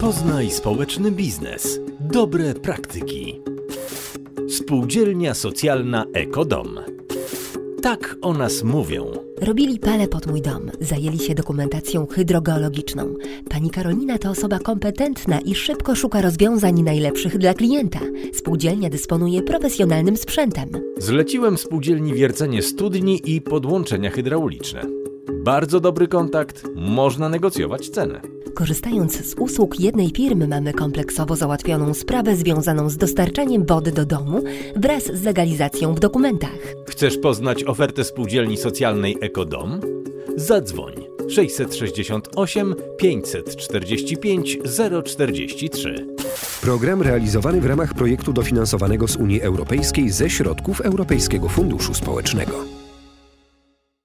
Poznaj społeczny biznes. Dobre praktyki. Spółdzielnia socjalna Ekodom. Tak o nas mówią. Robili pale pod mój dom, zajęli się dokumentacją hydrogeologiczną. Pani Karolina to osoba kompetentna i szybko szuka rozwiązań najlepszych dla klienta. Spółdzielnia dysponuje profesjonalnym sprzętem. Zleciłem spółdzielni wiercenie studni i podłączenia hydrauliczne. Bardzo dobry kontakt, można negocjować cenę. Korzystając z usług jednej firmy mamy kompleksowo załatwioną sprawę związaną z dostarczaniem wody do domu wraz z legalizacją w dokumentach. Chcesz poznać ofertę spółdzielni socjalnej Ekodom? Zadzwoń 668 545 043. Program realizowany w ramach projektu dofinansowanego z Unii Europejskiej ze środków Europejskiego Funduszu Społecznego.